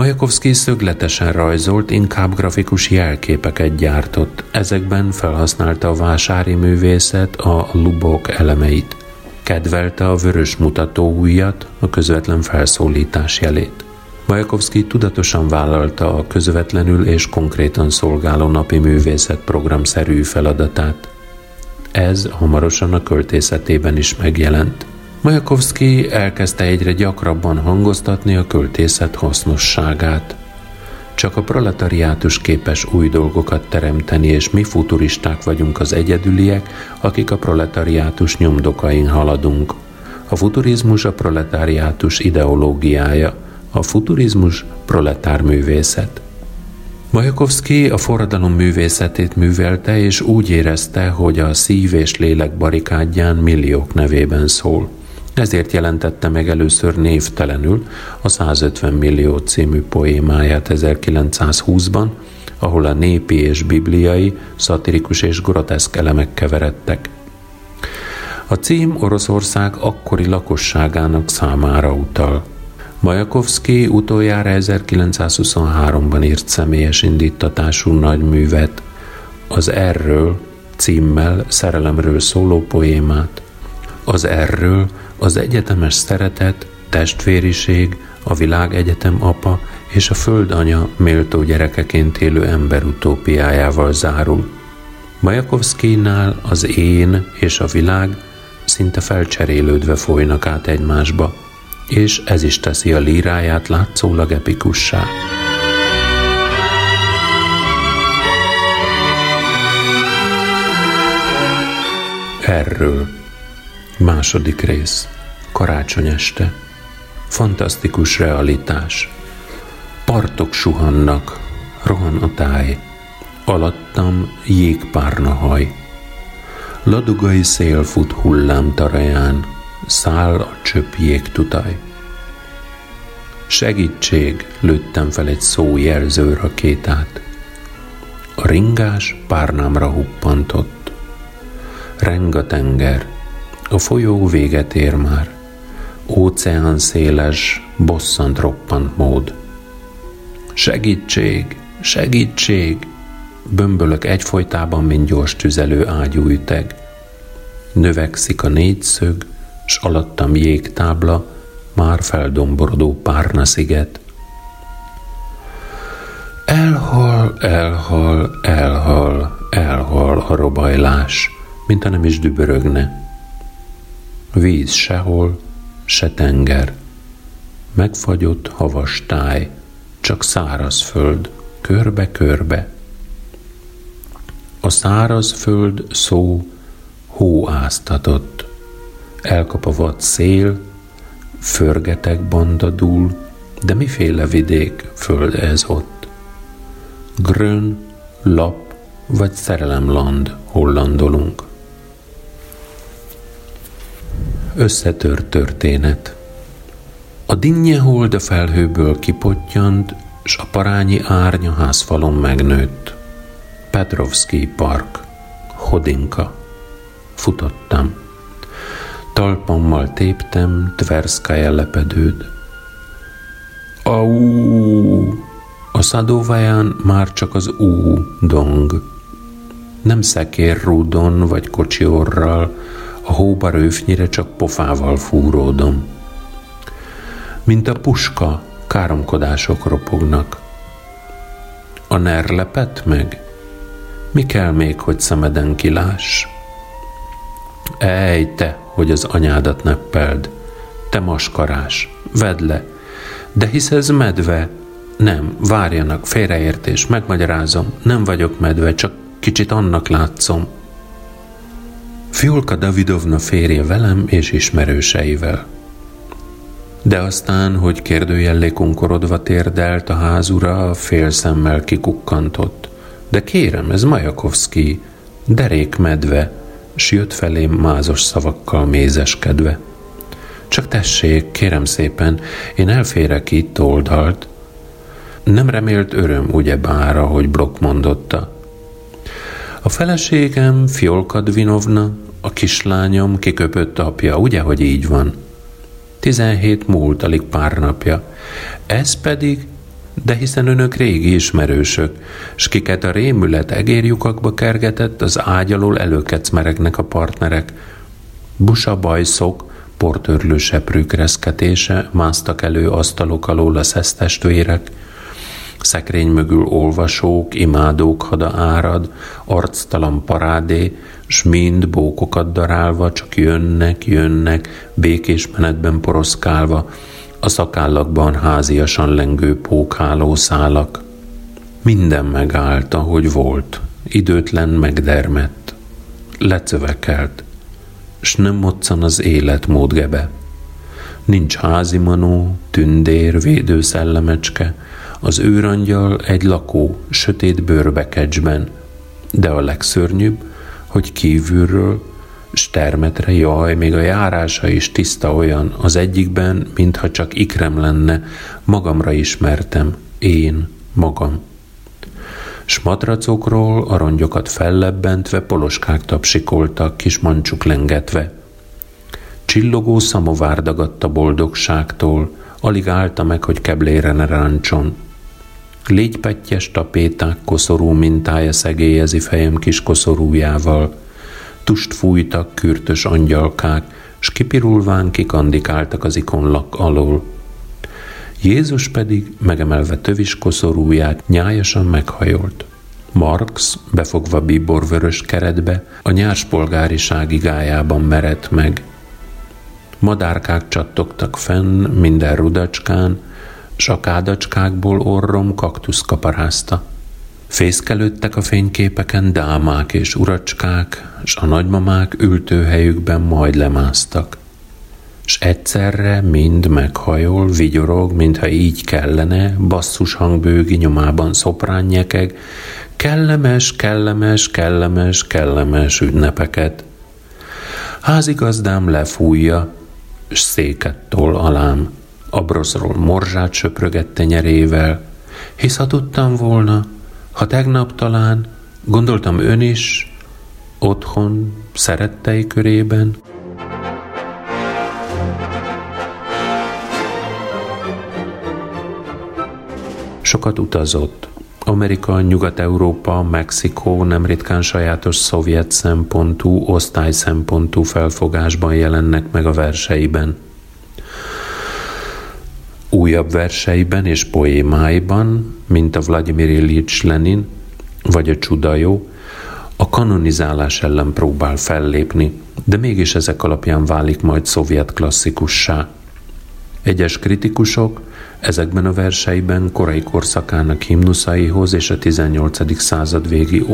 Majakovszki szögletesen rajzolt, inkább grafikus jelképeket gyártott. Ezekben felhasználta a vásári művészet a lubok elemeit. Kedvelte a vörös mutatóujjat, a közvetlen felszólítás jelét. Majakovszki tudatosan vállalta a közvetlenül és konkrétan szolgáló napi művészet programszerű feladatát. Ez hamarosan a költészetében is megjelent. Majakovszki elkezdte egyre gyakrabban hangoztatni a költészet hasznosságát. Csak a proletariátus képes új dolgokat teremteni, és mi futuristák vagyunk az egyedüliek, akik a proletariátus nyomdokain haladunk. A futurizmus a proletariátus ideológiája, a futurizmus proletár művészet. Majakovszki a forradalom művészetét művelte, és úgy érezte, hogy a szív és lélek barikádján milliók nevében szól. Ezért jelentette meg először névtelenül a 150 millió című poémáját 1920-ban, ahol a népi és bibliai, szatirikus és groteszk elemek keveredtek. A cím Oroszország akkori lakosságának számára utal. Majakovszki utoljára 1923-ban írt személyes indítatású nagyművet, az Erről címmel szerelemről szóló poémát. Az Erről az egyetemes szeretet, testvériség, a világegyetem apa és a föld anya méltó gyerekeként élő ember utópiájával zárul. Majakovszkinál az én és a világ szinte felcserélődve folynak át egymásba, és ez is teszi a líráját látszólag epikussá. Erről. Második rész. Karácsony este. Fantasztikus realitás. Partok suhannak, rohan a táj. Alattam jégpárna haj. Ladugai szél fut hullám taraján, száll a csöpp jégtutaj. Segítség, lőttem fel egy szó jelző rakétát. A ringás párnámra huppantott. Reng a tenger, a folyó véget ér már. Óceán széles, bosszant roppant mód. Segítség, segítség! Bömbölök egyfolytában, mint gyors tüzelő ágyú üteg. Növekszik a négyszög, s alattam jégtábla, már feldomborodó párna sziget. Elhal, elhal, elhal, elhal a robajlás, mint ha nem is dübörögne. Víz sehol, se tenger, megfagyott havas táj, csak száraz föld, körbe-körbe. A száraz föld szó hó áztatott, elkap a vad szél, förgetek banda dúl, de miféle vidék, föld ez ott? Grön, lap vagy szerelemland hollandolunk. Összetört történet. A dinnye hold a felhőből kipottyant, s a parányi árnya házfalon megnőtt. Petrovski park, Hodinka. Futottam. Talpammal téptem Tverszkaja lepedőd. Au! A szadóváján már csak az ú dong. Nem szekér rúdon vagy kocsiorral, a hóba rőfnyire csak pofával fúródom. Mint a puska, káromkodások ropognak. A ner lepett meg? Mi kell még, hogy szemeden kiláss? Ej, te, hogy az anyádat neppeld, te maskarás, vedd le, de hisz ez medve. Nem, várjanak, félreértés, megmagyarázom, nem vagyok medve, csak kicsit annak látszom. Fiolka Davidovna férje velem és ismerőseivel. De aztán, hogy kérdőjellé konkorodva térdelt a házura, a fél szemmel kikukkantott. De kérem, ez Majakovszki, derék medve, s jött felém mázos szavakkal mézeskedve. Csak tessék, kérem szépen, én elférek itt oldalt. Nem remélt öröm, ugye bára, hogy Blok mondotta. A feleségem, Fiolka Dvinovna, a kislányom kiköpött apja, ugye, hogy így van? Tizenhét múlt alig pár napja. Ez pedig, de hiszen önök régi ismerősök, s kiket a rémület egérjukakba kergetett, az ágy alól előkecmeregnek a partnerek. Busa bajszok, portörlő seprők reszketése, másztak elő asztalok alól a szesztestvérek, szekrény mögül olvasók, imádók hada árad, arctalan parádé, s mind bókokat darálva csak jönnek, jönnek, békés menetben poroszkálva, a szakállakban háziasan lengő pókháló szálak. Minden megállt, ahogy volt, időtlen megdermett, lecövekelt, s nem moccan az életmód gebe. Nincs házimanó, tündér, védőszellemecske, az őrangyal egy lakó, sötét bőrbekecsben, de a legszörnyűbb, hogy kívülről s termetre, jaj, még a járása is tiszta olyan, az egyikben, mintha csak ikrem lenne, magamra ismertem, én, magam. S matracokról a rongyokat fellebbentve poloskák tapsikoltak, kis mancsuk lengetve. Csillogó szamovár dagadta boldogságtól, alig állta meg, hogy keblére ne ráncson. Légypettyes tapéták koszorú mintája szegélyezi fejem kis koszorújával. Tust fújtak kürtös angyalkák, s kipirulván kikandikáltak az ikonlak alól. Jézus pedig, megemelve tövis koszorúját, nyájasan meghajolt. Marx, befogva bíborvörös keretbe, a nyárspolgáriság igájában merett meg. Madárkák csattogtak fenn minden rudacskán, s a kádacskákból orrom kaktusz kaparázta. Fészkelődtek a fényképeken dámák és uracskák, s a nagymamák ültőhelyükben majd lemásztak. S egyszerre mind meghajol, vigyorog, mintha így kellene, basszus hangbőgi nyomában szoprán nyekeg, kellemes, kellemes, kellemes, kellemes ünnepeket. Házigazdám lefújja, s széket tol alám a broszról morzsát söprögett tenyerével, hisz ha tudtam volna, ha tegnap talán, gondoltam ön is, otthon, szerettei körében, Sokat utazott. Amerika, Nyugat-Európa, Mexikó nem ritkán sajátos szovjet szempontú, osztály szempontú felfogásban jelennek meg a verseiben újabb verseiben és poémáiban, mint a Vladimir Ilyich Lenin vagy a Csudajó, a kanonizálás ellen próbál fellépni, de mégis ezek alapján válik majd szovjet klasszikussá. Egyes kritikusok ezekben a verseiben korai korszakának himnuszaihoz és a 18. század végi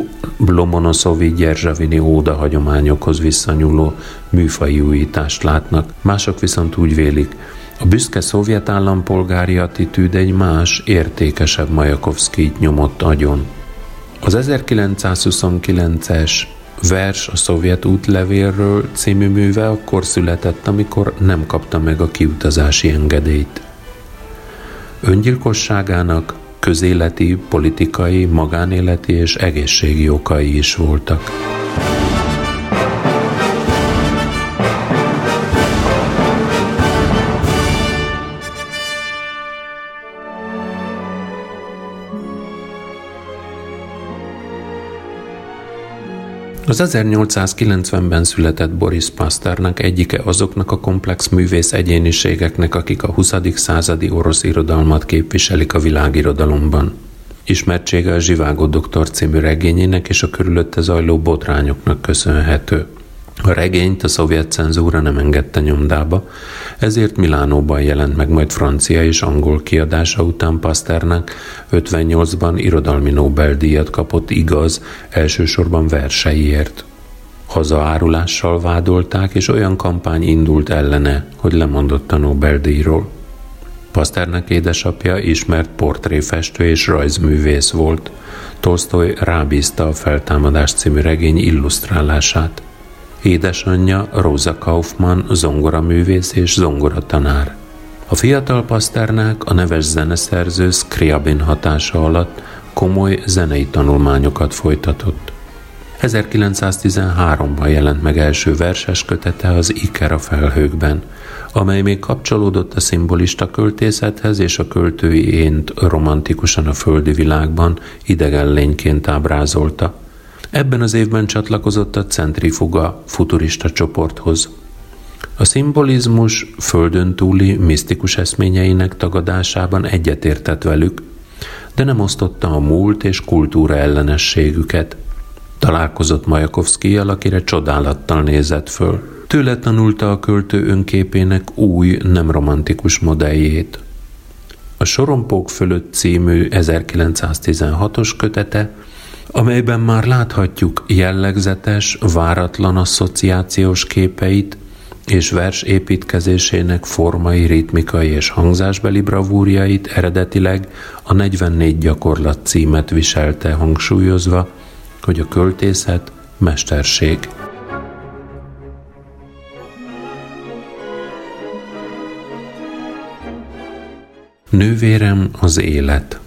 Lomonoszovi Gyerzsavini óda hagyományokhoz visszanyúló műfai újítást látnak. Mások viszont úgy vélik, a büszke szovjet állampolgári attitűd egy más, értékesebb Majakovszkijt nyomott agyon. Az 1929-es vers a szovjet útlevélről című műve akkor született, amikor nem kapta meg a kiutazási engedélyt. Öngyilkosságának közéleti, politikai, magánéleti és egészségi okai is voltak. Az 1890-ben született Boris Pasternak egyike azoknak a komplex művész egyéniségeknek, akik a 20. századi orosz irodalmat képviselik a világirodalomban. Ismertsége a Zsivágó doktor című regényének és a körülötte zajló botrányoknak köszönhető. A regényt a szovjet cenzúra nem engedte nyomdába, ezért Milánóban jelent meg majd francia és angol kiadása után Pasternak 58-ban irodalmi Nobel-díjat kapott igaz, elsősorban verseiért. Hazaárulással vádolták, és olyan kampány indult ellene, hogy lemondott a Nobel-díjról. Pasternak édesapja ismert portréfestő és rajzművész volt. Tolstoy rábízta a Feltámadás című regény illusztrálását. Édesanyja Rosa Kaufmann zongoraművész és zongoratanár. A fiatal Paszternák a neves zeneszerző Scriabin hatása alatt komoly zenei tanulmányokat folytatott. 1913-ban jelent meg első verses kötete az Iker a felhőkben, amely még kapcsolódott a szimbolista költészethez és a költői ént romantikusan a földi világban idegen lényként ábrázolta – Ebben az évben csatlakozott a Centrifuga futurista csoporthoz. A szimbolizmus földön túli misztikus eszményeinek tagadásában egyetértett velük, de nem osztotta a múlt és kultúra ellenességüket. Találkozott Majakovszkijjal, akire csodálattal nézett föl. Tőle tanulta a költő önképének új, nem romantikus modelljét. A Sorompók fölött című 1916-os kötete amelyben már láthatjuk jellegzetes, váratlan asszociációs képeit és vers építkezésének formai, ritmikai és hangzásbeli bravúrjait eredetileg a 44 gyakorlat címet viselte hangsúlyozva, hogy a költészet mesterség. Nővérem az élet –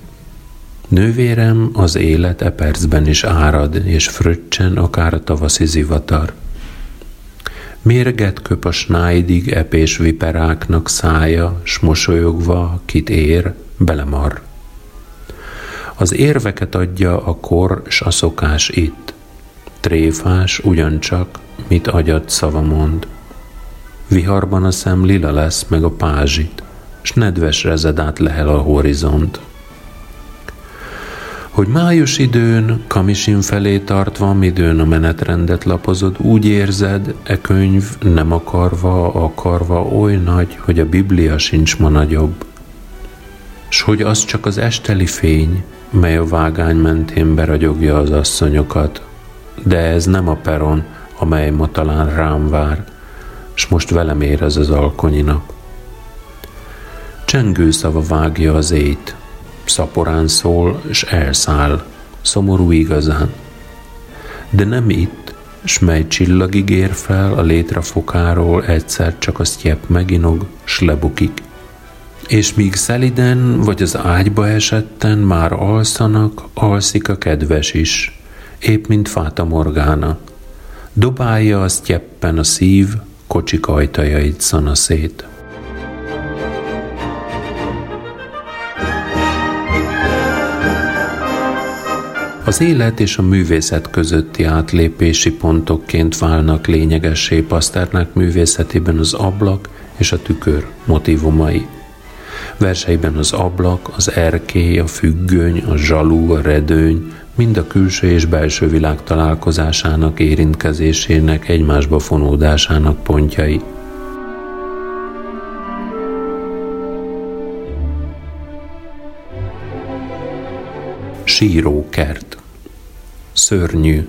Nővérem az élet e percben is árad, és fröccsen akár a tavaszi zivatar. Mérget köp a snájdig epés viperáknak szája, s mosolyogva, kit ér, belemar. Az érveket adja a kor s a szokás itt. Tréfás ugyancsak, mit agyad szava mond. Viharban a szem lila lesz, meg a pázsit, s nedves rezedát lehel a horizont hogy május időn, kamisin felé tartva, midőn a menetrendet lapozod, úgy érzed, e könyv nem akarva, akarva oly nagy, hogy a Biblia sincs ma nagyobb. S hogy az csak az esteli fény, mely a vágány mentén beragyogja az asszonyokat. De ez nem a peron, amely ma talán rám vár, s most velem ér ez az alkonyi nap. Csengő szava vágja az ét, szaporán szól, és elszáll, szomorú igazán. De nem itt, s mely csillagig ér fel a létrafokáról, egyszer csak a sztyepp meginog, s lebukik. És míg szeliden vagy az ágyba esetten már alszanak, alszik a kedves is, épp mint Fáta Morgána. Dobálja a sztyeppen a szív, kocsik ajtajait szanaszét. Az élet és a művészet közötti átlépési pontokként válnak lényegessé Paszternák művészetében az ablak és a tükör motivumai. Verseiben az ablak, az erkély, a függöny, a zsalú, a redőny, mind a külső és belső világ találkozásának, érintkezésének, egymásba fonódásának pontjai. Sírókert Szörnyű.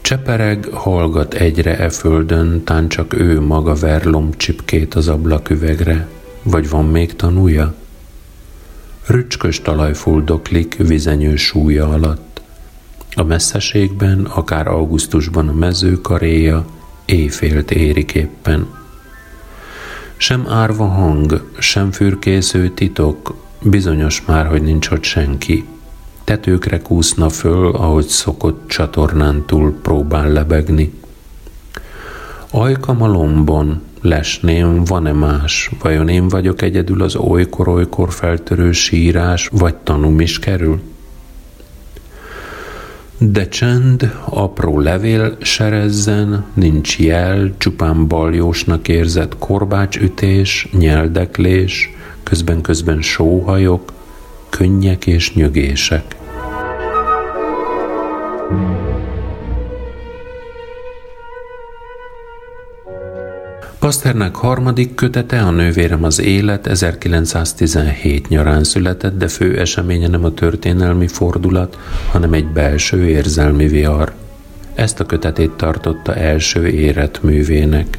Csepereg, hallgat egyre e földön, tán csak ő maga ver lombcsipkét az ablaküvegre. Vagy van még tanúja? Rücskös talaj fuldoklik vizenyő súlya alatt. A messzeségben, akár augusztusban a mező karéja, éjfélt érik éppen. Sem árva hang, sem fürkésző titok, bizonyos már, hogy nincs ott senki tetőkre kúszna föl, ahogy szokott csatornán túl próbál lebegni. Ajkam a lombon, lesném, van-e más? Vajon én vagyok egyedül az olykor-olykor feltörő sírás, vagy tanum is kerül? De csend, apró levél serezzen, nincs jel, csupán baljósnak érzett korbácsütés, nyeldeklés, közben-közben sóhajok, könnyek és nyögések. Pasternak harmadik kötete, a nővérem az élet 1917 nyarán született, de fő eseménye nem a történelmi fordulat, hanem egy belső érzelmi vihar. Ezt a kötetét tartotta első érett művének.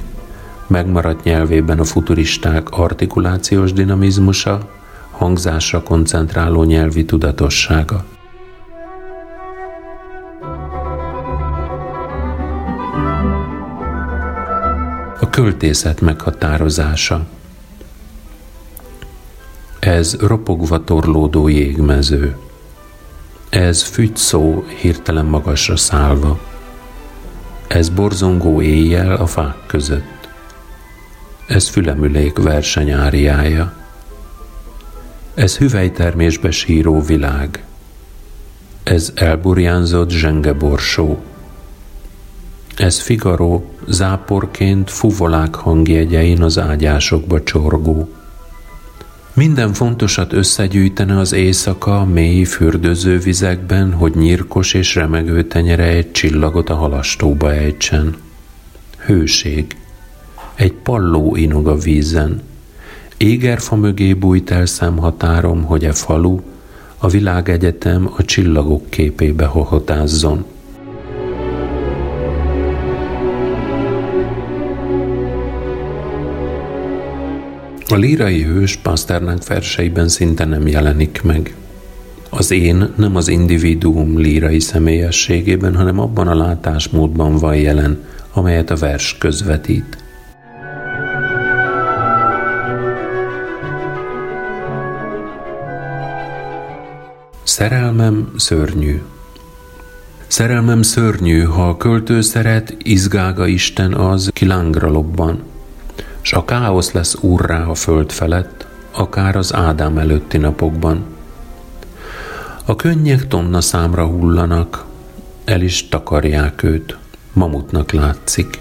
Megmaradt nyelvében a futuristák artikulációs dinamizmusa, hangzásra koncentráló nyelvi tudatossága. Költészet meghatározása. Ez ropogva torlódó jégmező. Ez fügyszó hirtelen magasra szállva. Ez borzongó éjjel a fák között. Ez fülemülék versenyáriája. Ez hüvelytermésbe síró világ. Ez elburjánzott zsengeborsó. Ez Figaro záporként fuvolák hangjegyein az ágyásokba csorgó. Minden fontosat összegyűjtene az éjszaka mély fürdőző vizekben, hogy nyírkos és remegő tenyere egy csillagot a halastóba ejtsen. Hőség. Egy palló inog a vízen. Égerfa mögé bújt el szemhatárom, hogy e falu, a világegyetem a csillagok képébe hohotázzon. A lírai hős Pasternák verseiben szinte nem jelenik meg. Az én nem az individuum lírai személyességében, hanem abban a látásmódban van jelen, amelyet a vers közvetít. Szerelmem szörnyű. Szerelmem szörnyű, ha a költő szeret, izgága Isten az, ki lángra lobban, s a káosz lesz úrrá a föld felett, akár az Ádám előtti napokban. A könnyek tonna számra hullanak, el is takarják őt, mamutnak látszik.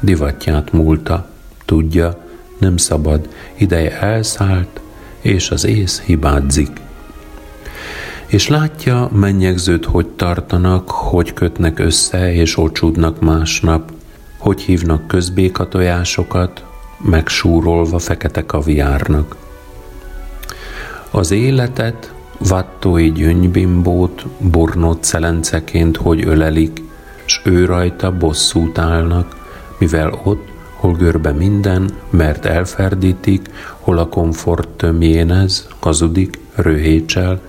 Divatját múlta, tudja, nem szabad, ideje elszállt, és az ész hibádzik. És látja, mennyegzőt hogy tartanak, hogy kötnek össze és ocsúdnak másnap, hogy hívnak közbékatojásokat, megsúrolva fekete kaviárnak. Az életet vattói gyöngybimbót bornott szelenceként, hogy ölelik, s ő rajta bosszút állnak, mivel ott, hol görbe minden, mert elferdítik, hol a komfort tömjénez, hazudik, röhécsel,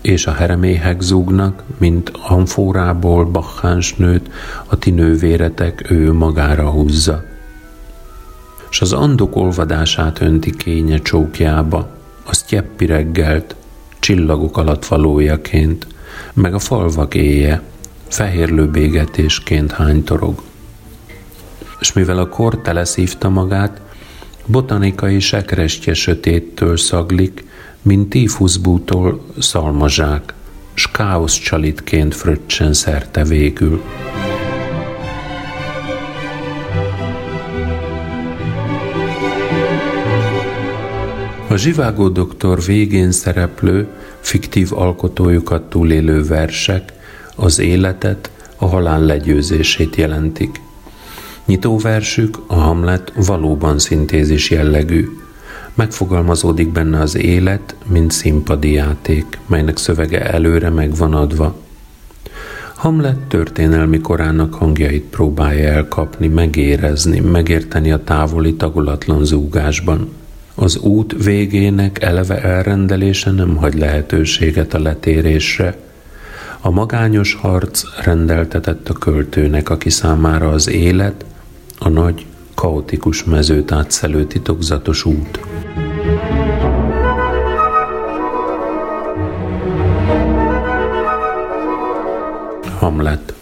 és a hereméhek zúgnak, mint amfórából baháns nőt, a ti nővéretek ő magára húzza. S az andok olvadását önti kénye csókjába, az tyeppi reggelt, csillagok alatt valójaként, meg a falvak éje, fehérlő bégetésként hánytorog. És mivel a kor teleszívta magát, botanikai sekrestje sötéttől szaglik, mint tífuszbútól szalmazsák, s káosz csalitként fröccsen szerte végül. A zsivágó doktor végén szereplő, fiktív alkotójukat túlélő versek az életet, a halál legyőzését jelentik. Nyitóversük, a Hamlet valóban szintézis jellegű. Megfogalmazódik benne az élet, mint színpadi játék, melynek szövege előre meg van adva. Hamlet történelmi korának hangjait próbálja elkapni, megérezni, megérteni a távoli tagolatlan zúgásban – az út végének eleve elrendelése nem hagy lehetőséget a letérésre. A magányos harc rendeltetett a költőnek, aki számára az élet, a nagy, kaotikus mezőt átszelő titokzatos út. Hamlet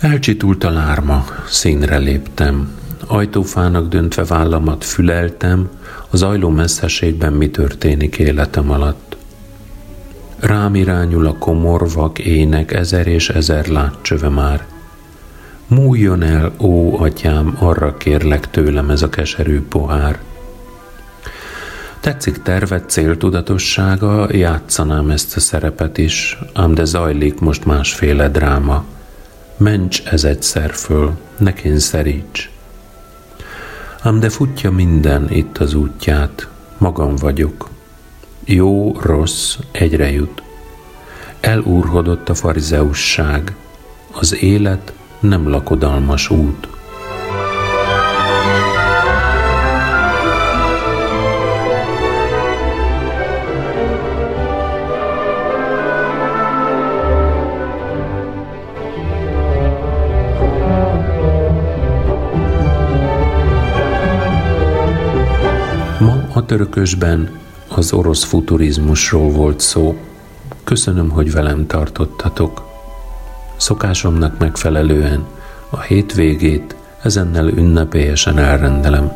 Elcsitult a lárma, színre léptem, Ajtófának döntve vállamat füleltem, az ajló messzeségben mi történik életem alatt. Rám irányul a komor vak ének ezer és ezer látcsöve már. Múljon el, ó atyám, arra kérlek tőlem ez a keserű pohár. Tetszik tervet céltudatossága, játszanám ezt a szerepet is, ám de zajlik most másféle dráma. Ments ez egyszer föl, ne kényszeríts. Ám de futja minden itt az útját, magam vagyok. Jó, rossz, egyre jut. Elúrhodott a farizeusság, az élet nem lakodalmas út. Törökösben az orosz futurizmusról volt szó. Köszönöm, hogy velem tartottatok. Szokásomnak megfelelően a hétvégét ezennel ünnepélyesen elrendelem.